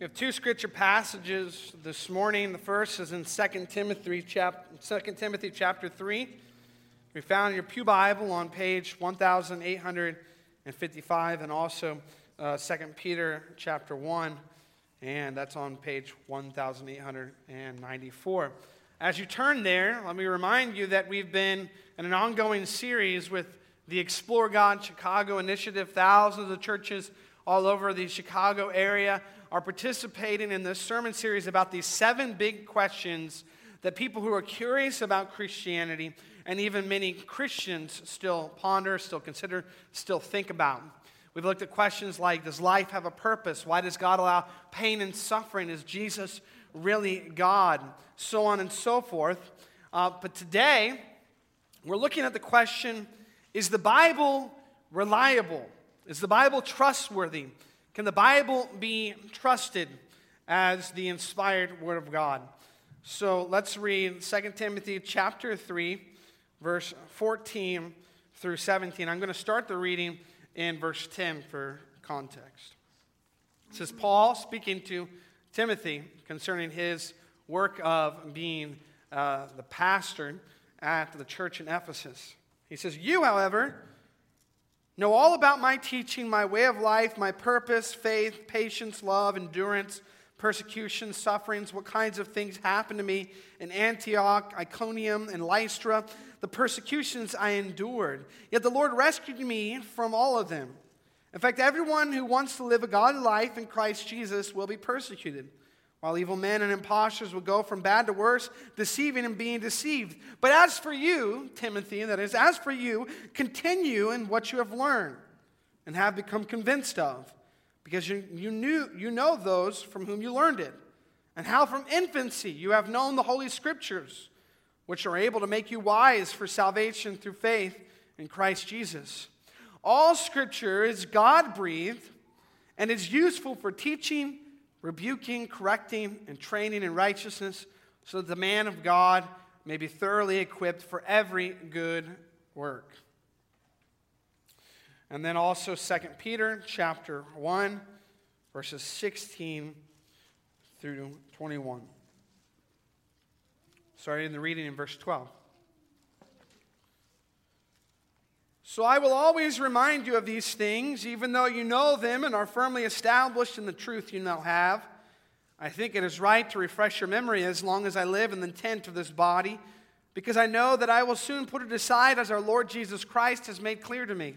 We have two scripture passages this morning. The first is in 2 Timothy, chap- 2 Timothy chapter 3. We found your Pew Bible on page 1855 and also uh, 2 Peter chapter 1, and that's on page 1894. As you turn there, let me remind you that we've been in an ongoing series with the Explore God Chicago initiative. Thousands of churches all over the Chicago area are participating in this sermon series about these seven big questions that people who are curious about Christianity and even many Christians still ponder, still consider, still think about. We've looked at questions like Does life have a purpose? Why does God allow pain and suffering? Is Jesus really God? So on and so forth. Uh, but today, we're looking at the question Is the Bible reliable? Is the Bible trustworthy? Can the Bible be trusted as the inspired Word of God? So let's read 2 Timothy chapter 3, verse 14 through 17. I'm going to start the reading in verse 10 for context. It says, Paul speaking to Timothy concerning his work of being uh, the pastor at the church in Ephesus. He says, You, however, Know all about my teaching, my way of life, my purpose, faith, patience, love, endurance, persecution, sufferings, what kinds of things happened to me in Antioch, Iconium, and Lystra, the persecutions I endured. Yet the Lord rescued me from all of them. In fact, everyone who wants to live a godly life in Christ Jesus will be persecuted while evil men and impostors will go from bad to worse, deceiving and being deceived. But as for you, Timothy, and that is, as for you, continue in what you have learned and have become convinced of, because you, you, knew, you know those from whom you learned it, and how from infancy you have known the Holy Scriptures, which are able to make you wise for salvation through faith in Christ Jesus. All Scripture is God breathed and is useful for teaching rebuking, correcting, and training in righteousness, so that the man of God may be thoroughly equipped for every good work. And then also 2 Peter chapter 1 verses 16 through 21. Starting the reading in verse 12. So I will always remind you of these things, even though you know them and are firmly established in the truth you now have. I think it is right to refresh your memory as long as I live in the tent of this body, because I know that I will soon put it aside as our Lord Jesus Christ has made clear to me.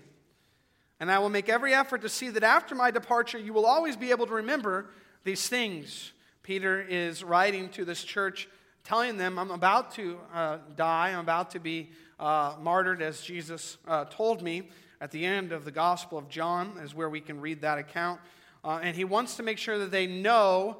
And I will make every effort to see that after my departure, you will always be able to remember these things. Peter is writing to this church, telling them, I'm about to uh, die, I'm about to be uh, martyred, as Jesus uh, told me at the end of the Gospel of John, is where we can read that account. Uh, and he wants to make sure that they know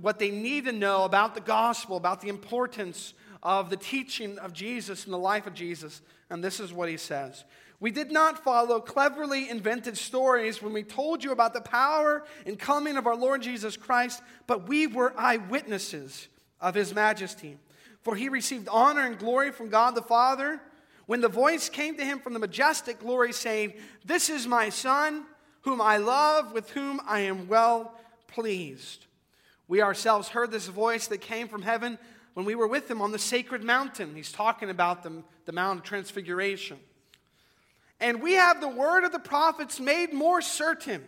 what they need to know about the gospel, about the importance of the teaching of Jesus and the life of Jesus. And this is what he says. We did not follow cleverly invented stories when we told you about the power and coming of our Lord Jesus Christ, but we were eyewitnesses of his majesty. For he received honor and glory from God the Father when the voice came to him from the majestic glory, saying, This is my Son, whom I love, with whom I am well pleased. We ourselves heard this voice that came from heaven when we were with him on the sacred mountain. He's talking about the, the Mount of Transfiguration. And we have the word of the prophets made more certain,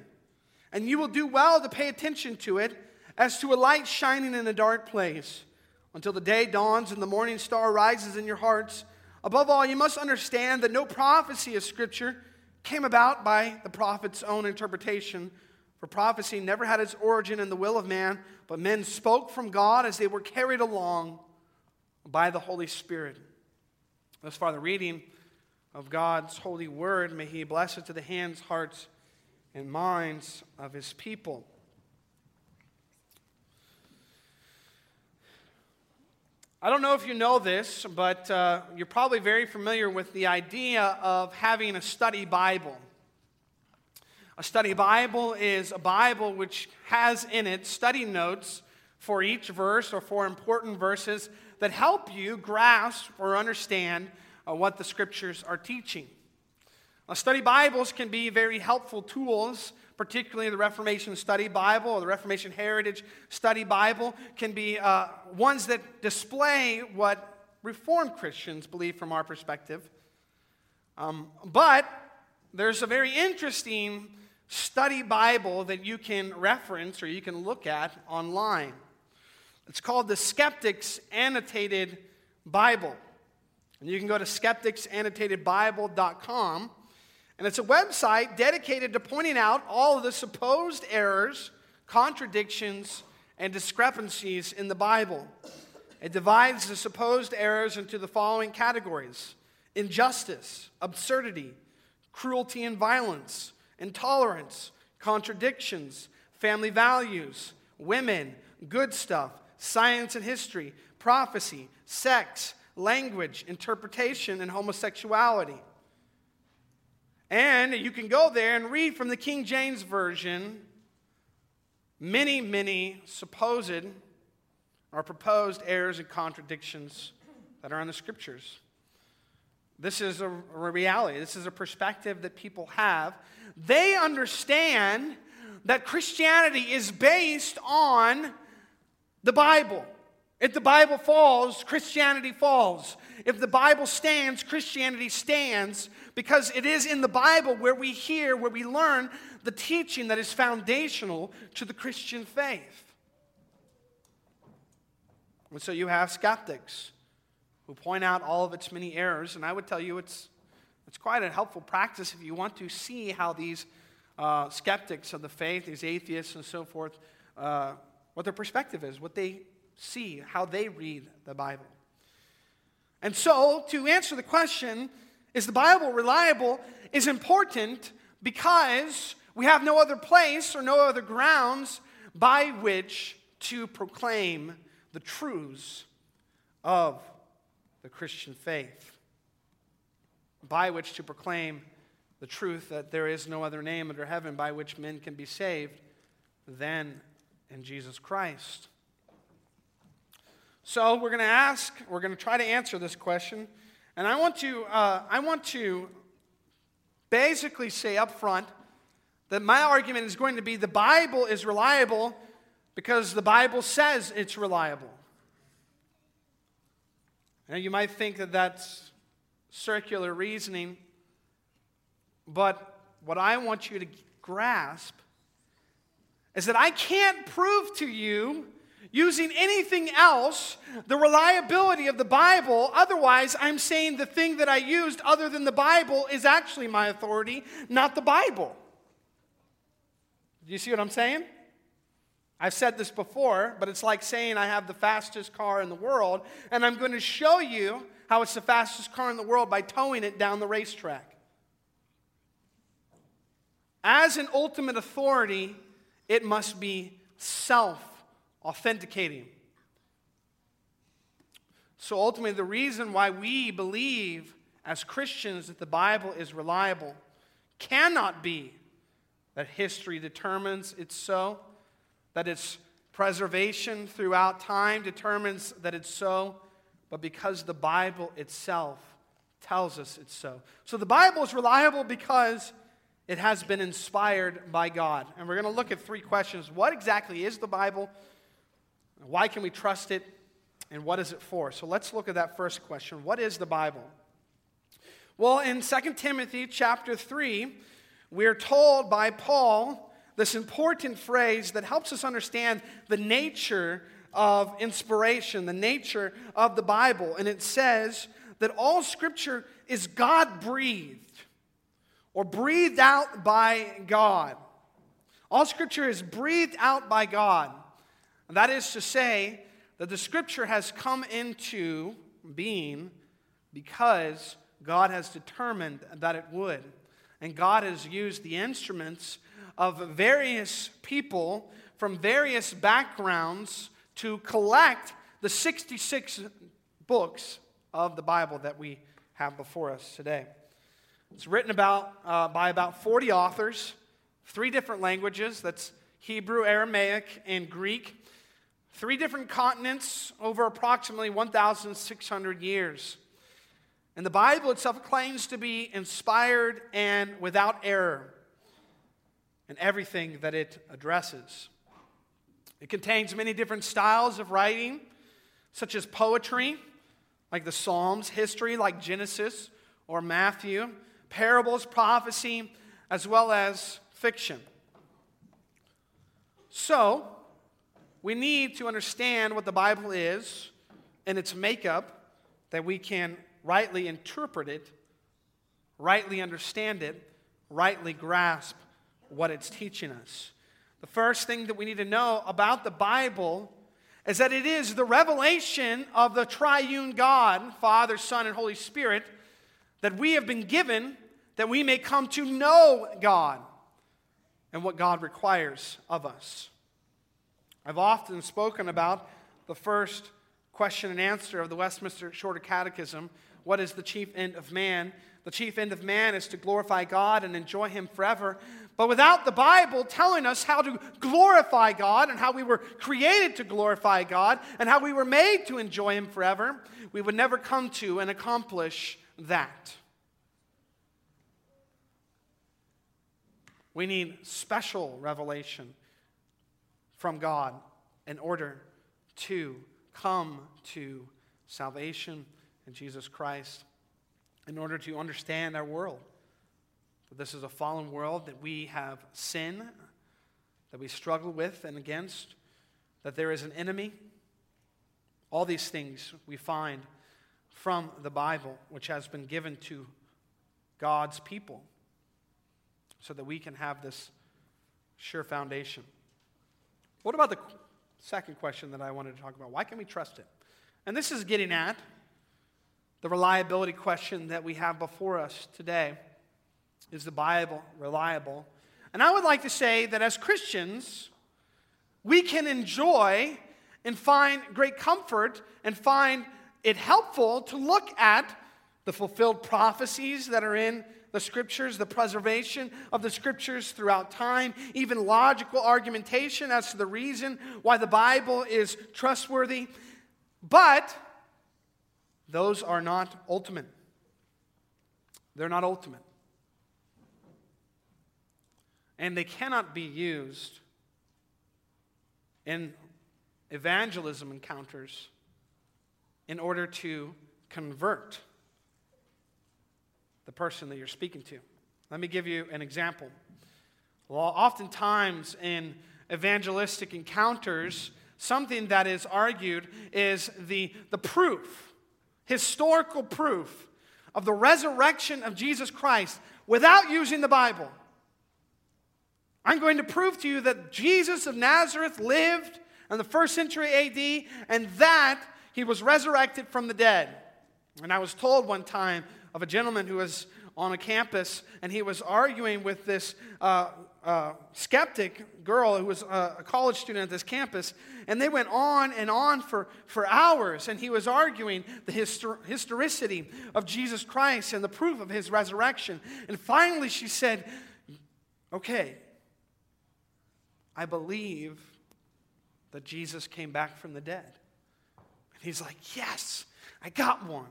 and you will do well to pay attention to it as to a light shining in a dark place until the day dawns and the morning star rises in your hearts. Above all, you must understand that no prophecy of Scripture came about by the prophet's own interpretation. For prophecy never had its origin in the will of man, but men spoke from God as they were carried along by the Holy Spirit. Thus far, the reading of God's holy word. May He bless it to the hands, hearts, and minds of His people. I don't know if you know this, but uh, you're probably very familiar with the idea of having a study Bible. A study Bible is a Bible which has in it study notes for each verse or for important verses that help you grasp or understand uh, what the scriptures are teaching. Now, study Bibles can be very helpful tools, particularly the Reformation Study Bible or the Reformation Heritage Study Bible, can be uh, ones that display what Reformed Christians believe from our perspective. Um, but there's a very interesting study Bible that you can reference or you can look at online. It's called the Skeptics Annotated Bible. And you can go to skepticsannotatedbible.com. And it's a website dedicated to pointing out all of the supposed errors, contradictions, and discrepancies in the Bible. It divides the supposed errors into the following categories injustice, absurdity, cruelty and violence, intolerance, contradictions, family values, women, good stuff, science and history, prophecy, sex, language, interpretation, and homosexuality. And you can go there and read from the King James Version many, many supposed or proposed errors and contradictions that are in the scriptures. This is a reality. This is a perspective that people have. They understand that Christianity is based on the Bible. If the Bible falls, Christianity falls. If the Bible stands, Christianity stands because it is in the Bible where we hear, where we learn the teaching that is foundational to the Christian faith. And so you have skeptics who point out all of its many errors. And I would tell you it's, it's quite a helpful practice if you want to see how these uh, skeptics of the faith, these atheists and so forth, uh, what their perspective is, what they see, how they read the Bible. And so, to answer the question, is the Bible reliable, is important because we have no other place or no other grounds by which to proclaim the truths of the Christian faith, by which to proclaim the truth that there is no other name under heaven by which men can be saved than in Jesus Christ. So we're going to ask, we're going to try to answer this question, and I want to, uh, I want to basically say up front that my argument is going to be the Bible is reliable because the Bible says it's reliable. Now, you might think that that's circular reasoning, but what I want you to grasp is that I can't prove to you using anything else the reliability of the Bible. Otherwise, I'm saying the thing that I used other than the Bible is actually my authority, not the Bible. Do you see what I'm saying? I've said this before, but it's like saying I have the fastest car in the world, and I'm going to show you how it's the fastest car in the world by towing it down the racetrack. As an ultimate authority, it must be self authenticating. So ultimately, the reason why we believe as Christians that the Bible is reliable cannot be that history determines it's so that its preservation throughout time determines that it's so, but because the Bible itself tells us it's so. So the Bible is reliable because it has been inspired by God. And we're going to look at three questions. What exactly is the Bible? Why can we trust it? And what is it for? So let's look at that first question. What is the Bible? Well, in 2 Timothy chapter 3, we're told by Paul this important phrase that helps us understand the nature of inspiration, the nature of the Bible. And it says that all scripture is God breathed or breathed out by God. All scripture is breathed out by God. And that is to say that the scripture has come into being because God has determined that it would. And God has used the instruments of various people from various backgrounds to collect the 66 books of the Bible that we have before us today. It's written about, uh, by about 40 authors, three different languages that's Hebrew, Aramaic, and Greek. Three different continents over approximately 1,600 years. And the Bible itself claims to be inspired and without error. in everything that it addresses. It contains many different styles of writing, such as poetry, like the Psalms, history, like Genesis or Matthew, parables, prophecy, as well as fiction. So, we need to understand what the Bible is and its makeup that we can rightly interpret it, rightly understand it, rightly grasp what it's teaching us. The first thing that we need to know about the Bible is that it is the revelation of the triune God, Father, Son, and Holy Spirit, that we have been given that we may come to know God and what God requires of us. I've often spoken about the first question and answer of the Westminster Shorter Catechism what is the chief end of man? The chief end of man is to glorify God and enjoy Him forever. But without the Bible telling us how to glorify God and how we were created to glorify God and how we were made to enjoy Him forever, we would never come to and accomplish that. We need special revelation from God in order to come to salvation in Jesus Christ, in order to understand our world. That this is a fallen world, that we have sin, that we struggle with and against, that there is an enemy. All these things we find from the Bible, which has been given to God's people so that we can have this sure foundation. What about the second question that I wanted to talk about? Why can we trust it? And this is getting at the reliability question that we have before us today. Is the Bible reliable? And I would like to say that as Christians, we can enjoy and find great comfort and find it helpful to look at the fulfilled prophecies that are in the scriptures, the preservation of the scriptures throughout time, even logical argumentation as to the reason why the Bible is trustworthy. But those are not ultimate. They're not ultimate. And they cannot be used in evangelism encounters in order to convert the person that you're speaking to. Let me give you an example. Well, oftentimes in evangelistic encounters, something that is argued is the, the proof, historical proof of the resurrection of Jesus Christ without using the Bible. I'm going to prove to you that Jesus of Nazareth lived in the first century AD and that he was resurrected from the dead. And I was told one time of a gentleman who was on a campus and he was arguing with this uh, uh, skeptic girl who was a, college student at this campus. And they went on and on for, for hours. And he was arguing the histor- historicity of Jesus Christ and the proof of his resurrection. And finally, she said, Okay, I believe that Jesus came back from the dead. And he's like, Yes, I got one.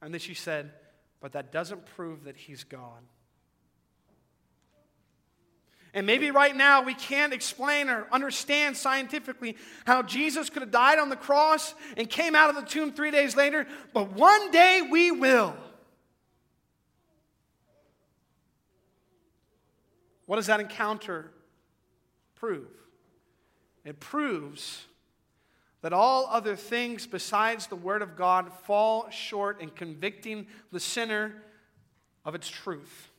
And then she said, But that doesn't prove that he's God. And maybe right now we can't explain or understand scientifically how Jesus could have died on the cross and came out of the tomb three days later, but one day we will. What does that encounter prove? It proves that all other things besides the Word of God fall short in convicting the sinner of its truth.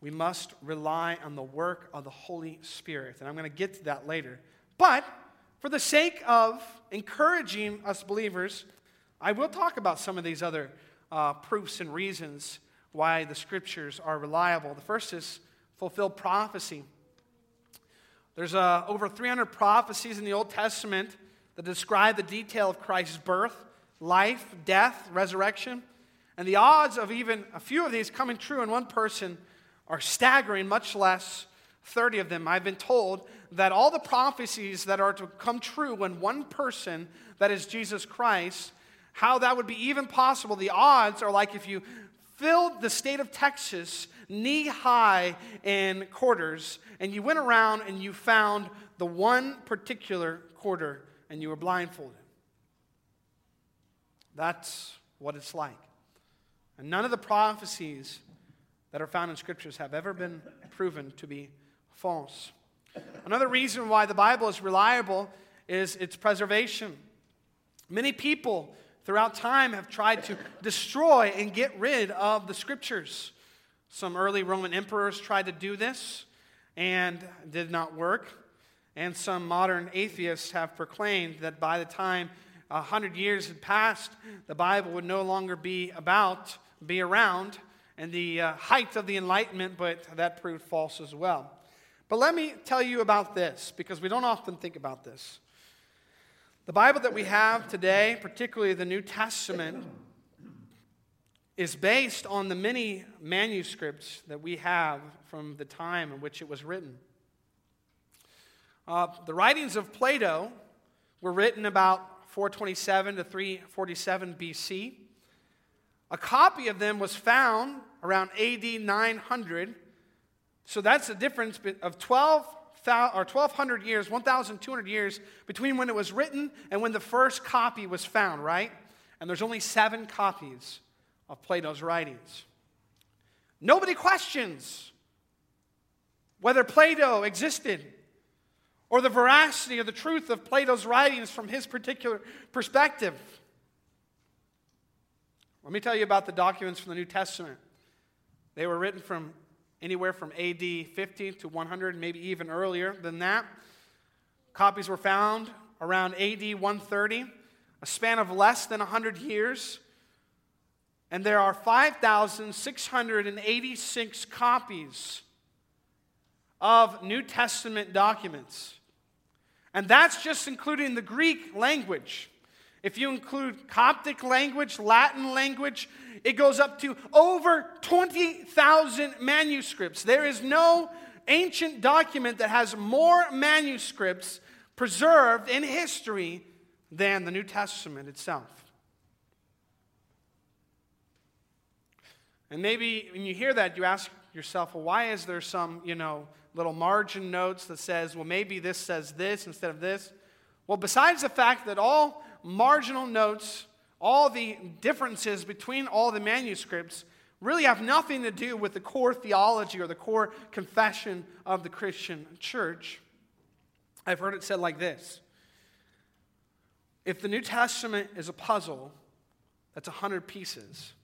We must rely on the work of the Holy Spirit. And I'm going to get to that later. But for the sake of encouraging us believers, I will talk about some of these other uh, proofs and reasons why the scriptures are reliable. The first is fulfilled prophecy. There's uh, over 300 prophecies in the Old Testament that describe the detail of Christ's birth, life, death, resurrection. And the odds of even a few of these coming true in one person are staggering, much less 30 of them. I've been told that all the prophecies that are to come true when one person, that is Jesus Christ, how that would be even possible, the odds are like if you filled the state of Texas knee high in quarters, and you went around and you found the one particular quarter and you were blindfolded. That's what it's like. And none of the prophecies that are found in scriptures have ever been proven to be false. Another reason why the Bible is reliable is its preservation. Many people throughout time have tried to destroy and get rid of the scriptures. Some early Roman emperors tried to do this and did not work. And some modern atheists have proclaimed that by the time a hundred years had passed, the Bible would no longer be about, be around, and the uh, height of the Enlightenment, but that proved false as well. But let me tell you about this, because we don't often think about this. The Bible that we have today, particularly the New Testament, is based on the many manuscripts that we have from the time in which it was written. Uh, the writings of Plato were written about 427 to 347 BC. A copy of them was found around AD 900. So that's a difference of 12 or 1200 years, 1200 years between when it was written and when the first copy was found, right? And there's only seven copies of Plato's writings. Nobody questions whether Plato existed or the veracity or the truth of Plato's writings from his particular perspective. Let me tell you about the documents from the New Testament. They were written from anywhere from AD 50 to 100, maybe even earlier than that. Copies were found around AD 130, a span of less than 100 years. And there are 5,686 copies of New Testament documents. And that's just including the Greek language. If you include Coptic language, Latin language, it goes up to over 20,000 manuscripts. There is no ancient document that has more manuscripts preserved in history than the New Testament itself. And maybe when you hear that, you ask yourself, well, why is there some, you know, little margin notes that says, well, maybe this says this instead of this. Well, besides the fact that all marginal notes, all the differences between all the manuscripts really have nothing to do with the core theology or the core confession of the Christian church, I've heard it said like this If the New Testament is a puzzle that's 100 pieces,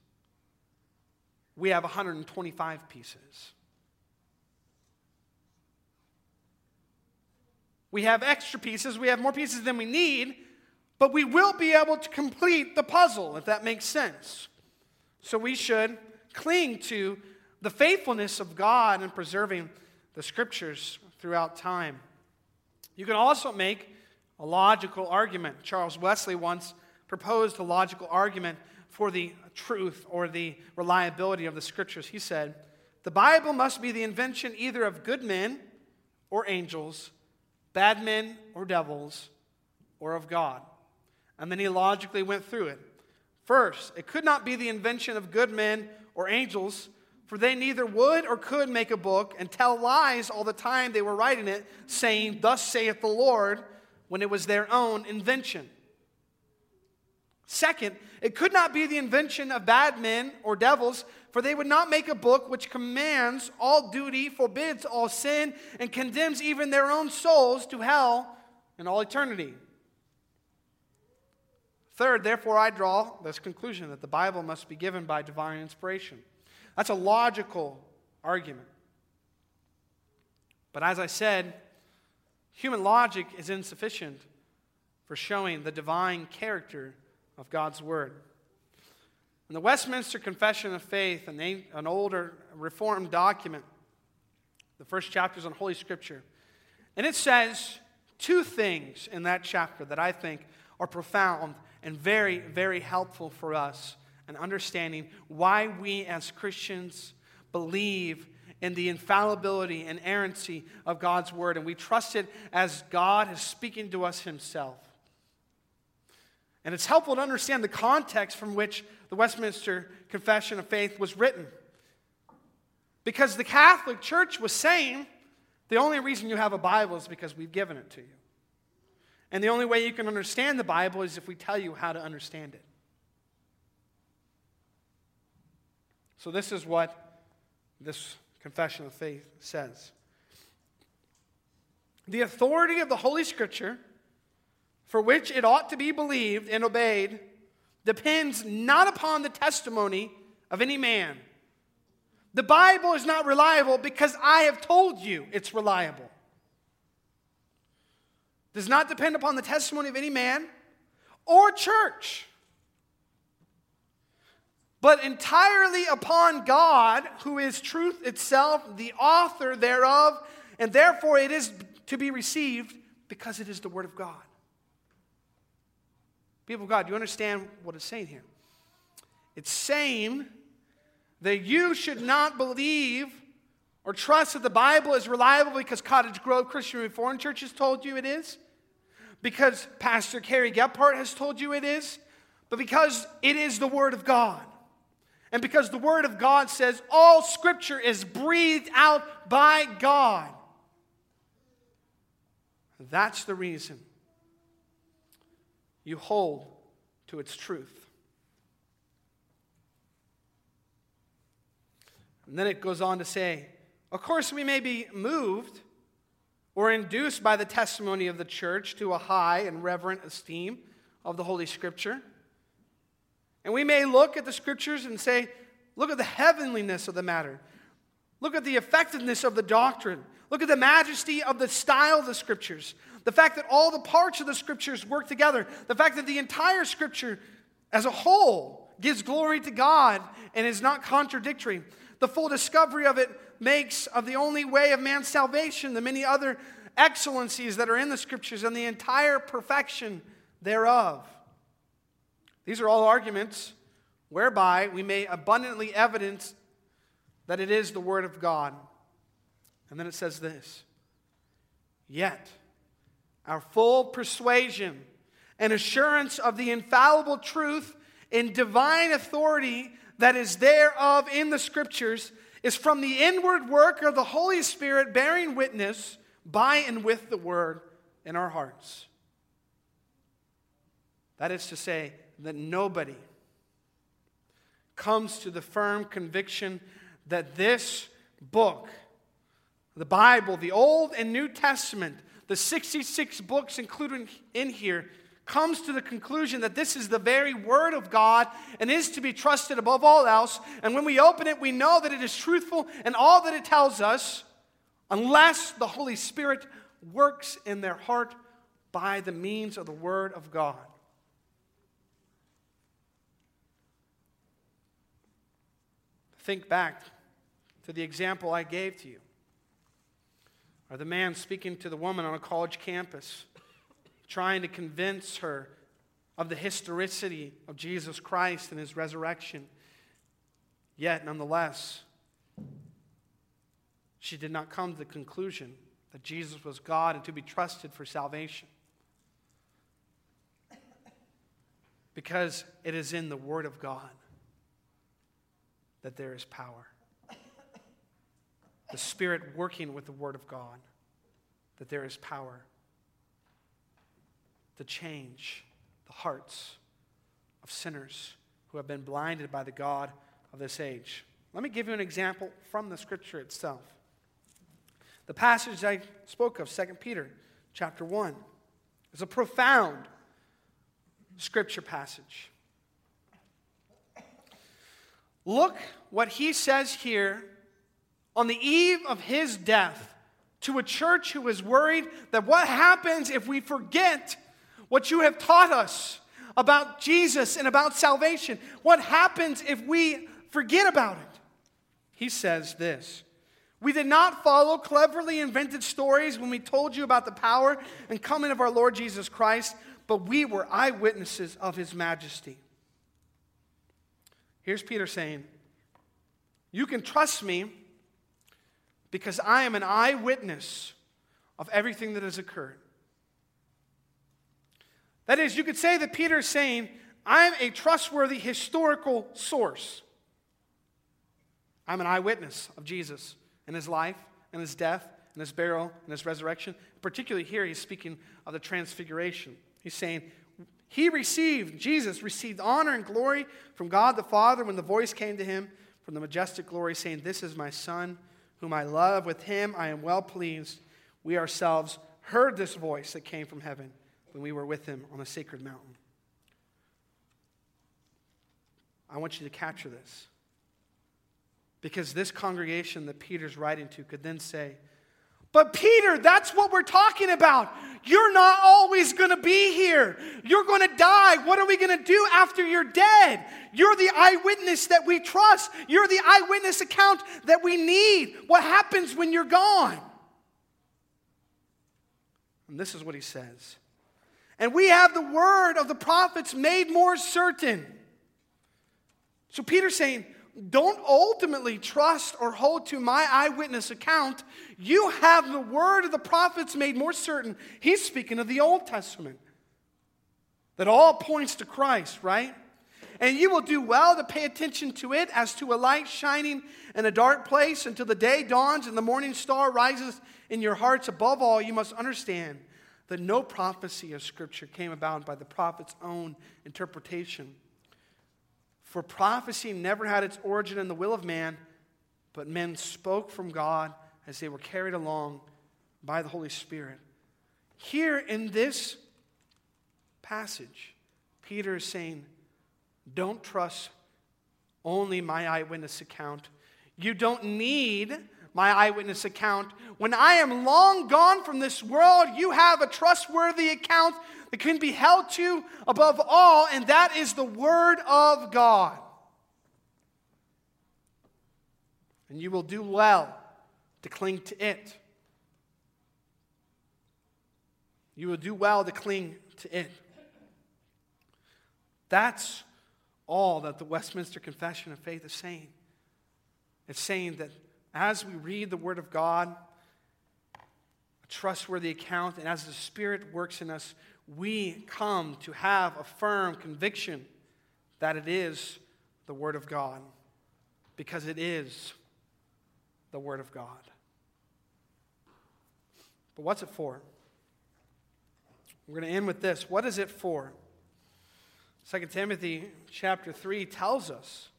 we have 125 pieces. We have extra pieces, we have more pieces than we need, but we will be able to complete the puzzle, if that makes sense. So we should cling to the faithfulness of God in preserving the scriptures throughout time. You can also make a logical argument. Charles Wesley once proposed a logical argument for the truth or the reliability of the scriptures. He said, The Bible must be the invention either of good men or angels bad men or devils, or of God. And then he logically went through it. First, it could not be the invention of good men or angels, for they neither would or could make a book and tell lies all the time they were writing it, saying, Thus saith the Lord, when it was their own invention. Second, it could not be the invention of bad men or devils, for they would not make a book which commands all duty, forbids all sin, and condemns even their own souls to hell in all eternity. Third, therefore, I draw this conclusion that the Bible must be given by divine inspiration. That's a logical argument. But as I said, human logic is insufficient for showing the divine character of God's Word. In the Westminster Confession of Faith, an, an older Reformed document, the first chapter is on Holy Scripture. And it says two things in that chapter that I think are profound and very, very helpful for us in understanding why we as Christians believe in the infallibility and errancy of God's Word, and we trust it as God is speaking to us Himself. And it's helpful to understand the context from which the Westminster Confession of Faith was written. Because the Catholic Church was saying the only reason you have a Bible is because we've given it to you. And the only way you can understand the Bible is if we tell you how to understand it. So, this is what this confession of faith says The authority of the Holy Scripture, for which it ought to be believed and obeyed, depends not upon the testimony of any man the Bible is not reliable because I have told you it's reliable. Does not depend upon the testimony of any man or church, but entirely upon God, who is truth itself, the author thereof, and therefore it is to be received because it is the Word of God. People of God, do you understand what it's saying here? It's saying that you should not believe or trust that the Bible is reliable because Cottage Grove Christian Reformed Church has told you it is, because Pastor Cary Gephart has told you it is, but because it is the Word of God. And because the Word of God says all Scripture is breathed out by God. That's the reason you hold to its truth. And then it goes on to say, Of course, we may be moved or induced by the testimony of the church to a high and reverent esteem of the Holy Scripture. And we may look at the Scriptures and say, Look at the heavenliness of the matter. Look at the effectiveness of the doctrine. Look at the majesty of the style of the Scriptures. The fact that all the parts of the Scriptures work together. The fact that the entire Scripture as a whole gives glory to God and is not contradictory. The full discovery of it makes of the only way of man's salvation the many other excellencies that are in the scriptures and the entire perfection thereof. These are all arguments whereby we may abundantly evidence that it is the Word of God. And then it says this Yet, our full persuasion and assurance of the infallible truth and divine authority that is thereof in the scriptures is from the inward work of the Holy Spirit bearing witness by and with the word in our hearts. That is to say, that nobody comes to the firm conviction that this book, the Bible, the Old and New Testament, the 66 books included in here, comes to the conclusion that this is the very Word of God and is to be trusted above all else. And when we open it, we know that it is truthful and all that it tells us, unless the Holy Spirit works in their heart by the means of the Word of God. Think back to the example I gave to you, or the man speaking to the woman on a college campus trying to convince her of the historicity of Jesus Christ and his resurrection. Yet, nonetheless, she did not come to the conclusion that Jesus was God and to be trusted for salvation. Because it is in the Word of God that there is power. The Spirit working with the Word of God, that there is power to change the hearts of sinners who have been blinded by the God of this age. Let me give you an example from the scripture itself. The passage I spoke of, 2 Peter chapter 1, is a profound scripture passage. Look what he says here on the eve of his death to a church who is worried that what happens if we forget what you have taught us about Jesus and about salvation. What happens if we forget about it? He says this We did not follow cleverly invented stories when we told you about the power and coming of our Lord Jesus Christ, but we were eyewitnesses of his majesty. Here's Peter saying, You can trust me because I am an eyewitness of everything that has occurred. That is, you could say that Peter is saying, I'm a trustworthy historical source. I'm an eyewitness of Jesus and his life and his death and his burial and his resurrection. Particularly here, he's speaking of the transfiguration. He's saying, He received, Jesus received honor and glory from God the Father when the voice came to him from the majestic glory, saying, This is my Son, whom I love. With him I am well pleased. We ourselves heard this voice that came from heaven when we were with him on the sacred mountain. I want you to capture this. Because this congregation that Peter's writing to could then say, but Peter, that's what we're talking about. You're not always going to be here. You're going to die. What are we going to do after you're dead? You're the eyewitness that we trust. You're the eyewitness account that we need. What happens when you're gone? And this is what he says. And we have the word of the prophets made more certain. So Peter's saying, don't ultimately trust or hold to my eyewitness account. You have the word of the prophets made more certain. He's speaking of the Old Testament. That all points to Christ, right? And you will do well to pay attention to it as to a light shining in a dark place until the day dawns and the morning star rises in your hearts. Above all, you must understand that no prophecy of Scripture came about by the prophet's own interpretation. For prophecy never had its origin in the will of man, but men spoke from God as they were carried along by the Holy Spirit. Here in this passage, Peter is saying, Don't trust only my eyewitness account. You don't need my eyewitness account. When I am long gone from this world, you have a trustworthy account that can be held to above all, and that is the Word of God. And you will do well to cling to it. You will do well to cling to it. That's all that the Westminster Confession of Faith is saying. It's saying that as we read the Word of God, a trustworthy account, and as the Spirit works in us, we come to have a firm conviction that it is the Word of God, because it is the Word of God. But what's it for? We're going to end with this. What is it for? 2 Timothy chapter 3 tells us,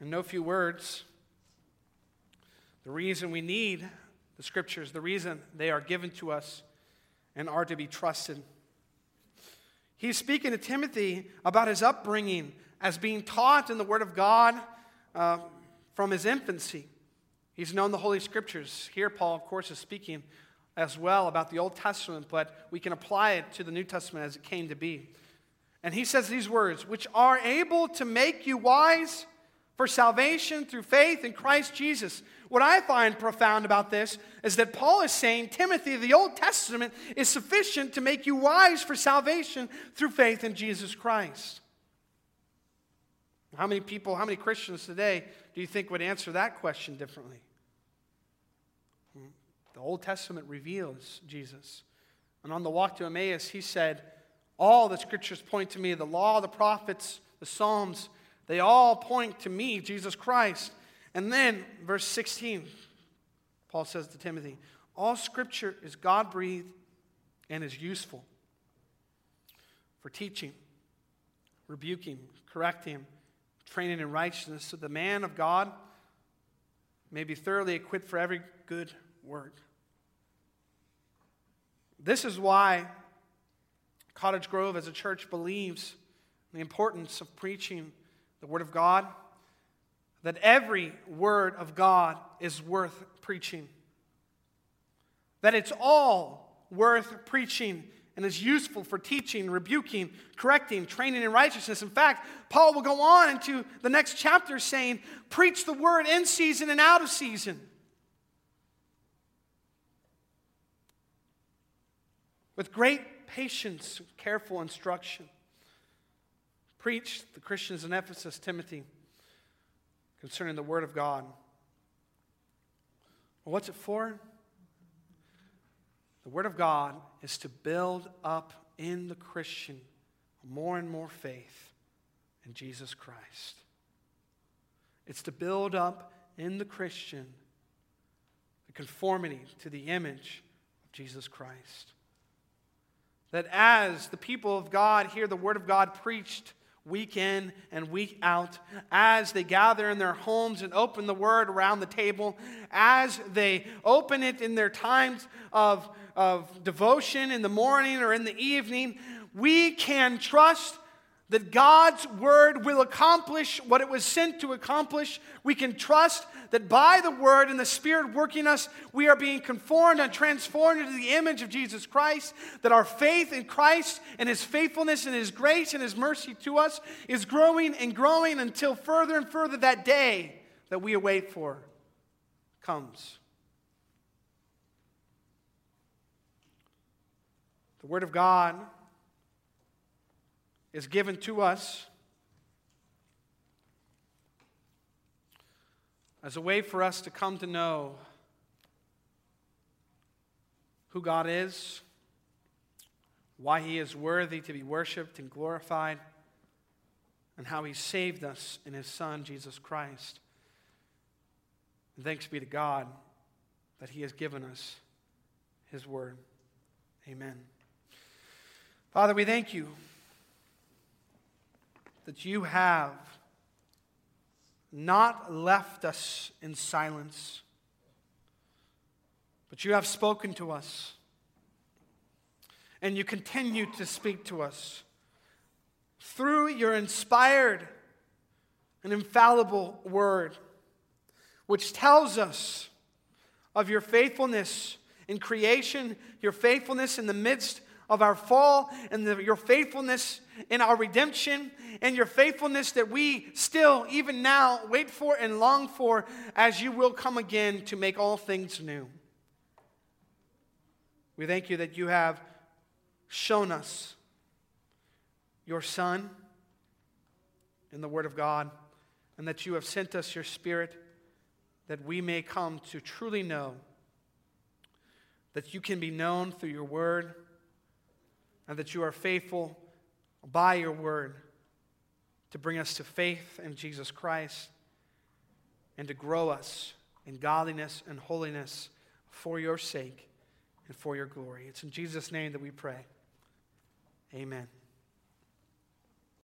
in no few words, the reason we need the scriptures, the reason they are given to us and are to be trusted. He's speaking to Timothy about his upbringing as being taught in the Word of God uh, from his infancy. He's known the Holy Scriptures. Here, Paul, of course, is speaking as well about the Old Testament, but we can apply it to the New Testament as it came to be. And he says these words, which are able to make you wise for salvation through faith in Christ Jesus. What I find profound about this is that Paul is saying, Timothy, the Old Testament is sufficient to make you wise for salvation through faith in Jesus Christ. How many people, how many Christians today do you think would answer that question differently? The Old Testament reveals Jesus. And on the walk to Emmaus, he said, All the scriptures point to me the law, the prophets, the Psalms, they all point to me, Jesus Christ. And then, verse 16, Paul says to Timothy, All scripture is God breathed and is useful for teaching, rebuking, correcting, training in righteousness, so the man of God may be thoroughly equipped for every good work. This is why Cottage Grove as a church believes the importance of preaching the Word of God, that every Word of God is worth preaching. That it's all worth preaching and is useful for teaching, rebuking, correcting, training in righteousness. In fact, Paul will go on into the next chapter saying, Preach the Word in season and out of season. With great patience, careful instruction preach the Christians in Ephesus, Timothy, concerning the Word of God. Well, what's it for? The Word of God is to build up in the Christian more and more faith in Jesus Christ. It's to build up in the Christian the conformity to the image of Jesus Christ. That as the people of God hear the Word of God preached week in and week out, as they gather in their homes and open the Word around the table, as they open it in their times of, of devotion in the morning or in the evening, we can trust that God's word will accomplish what it was sent to accomplish. We can trust that by the word and the Spirit working us, we are being conformed and transformed into the image of Jesus Christ. That our faith in Christ and his faithfulness and his grace and his mercy to us is growing and growing until further and further that day that we await for comes. The word of God is given to us as a way for us to come to know who God is, why He is worthy to be worshiped and glorified, and how He saved us in His Son, Jesus Christ. And thanks be to God that He has given us His Word. Amen. Father, we thank you that you have not left us in silence, but you have spoken to us. And you continue to speak to us through your inspired and infallible word, which tells us of your faithfulness in creation, your faithfulness in the midst of our fall, and the, your faithfulness in our redemption, and your faithfulness that we still, even now, wait for and long for as you will come again to make all things new. We thank you that you have shown us your Son in the Word of God, and that you have sent us your Spirit that we may come to truly know that you can be known through your Word and that you are faithful by your word to bring us to faith in Jesus Christ and to grow us in godliness and holiness for your sake and for your glory. It's in Jesus' name that we pray. Amen.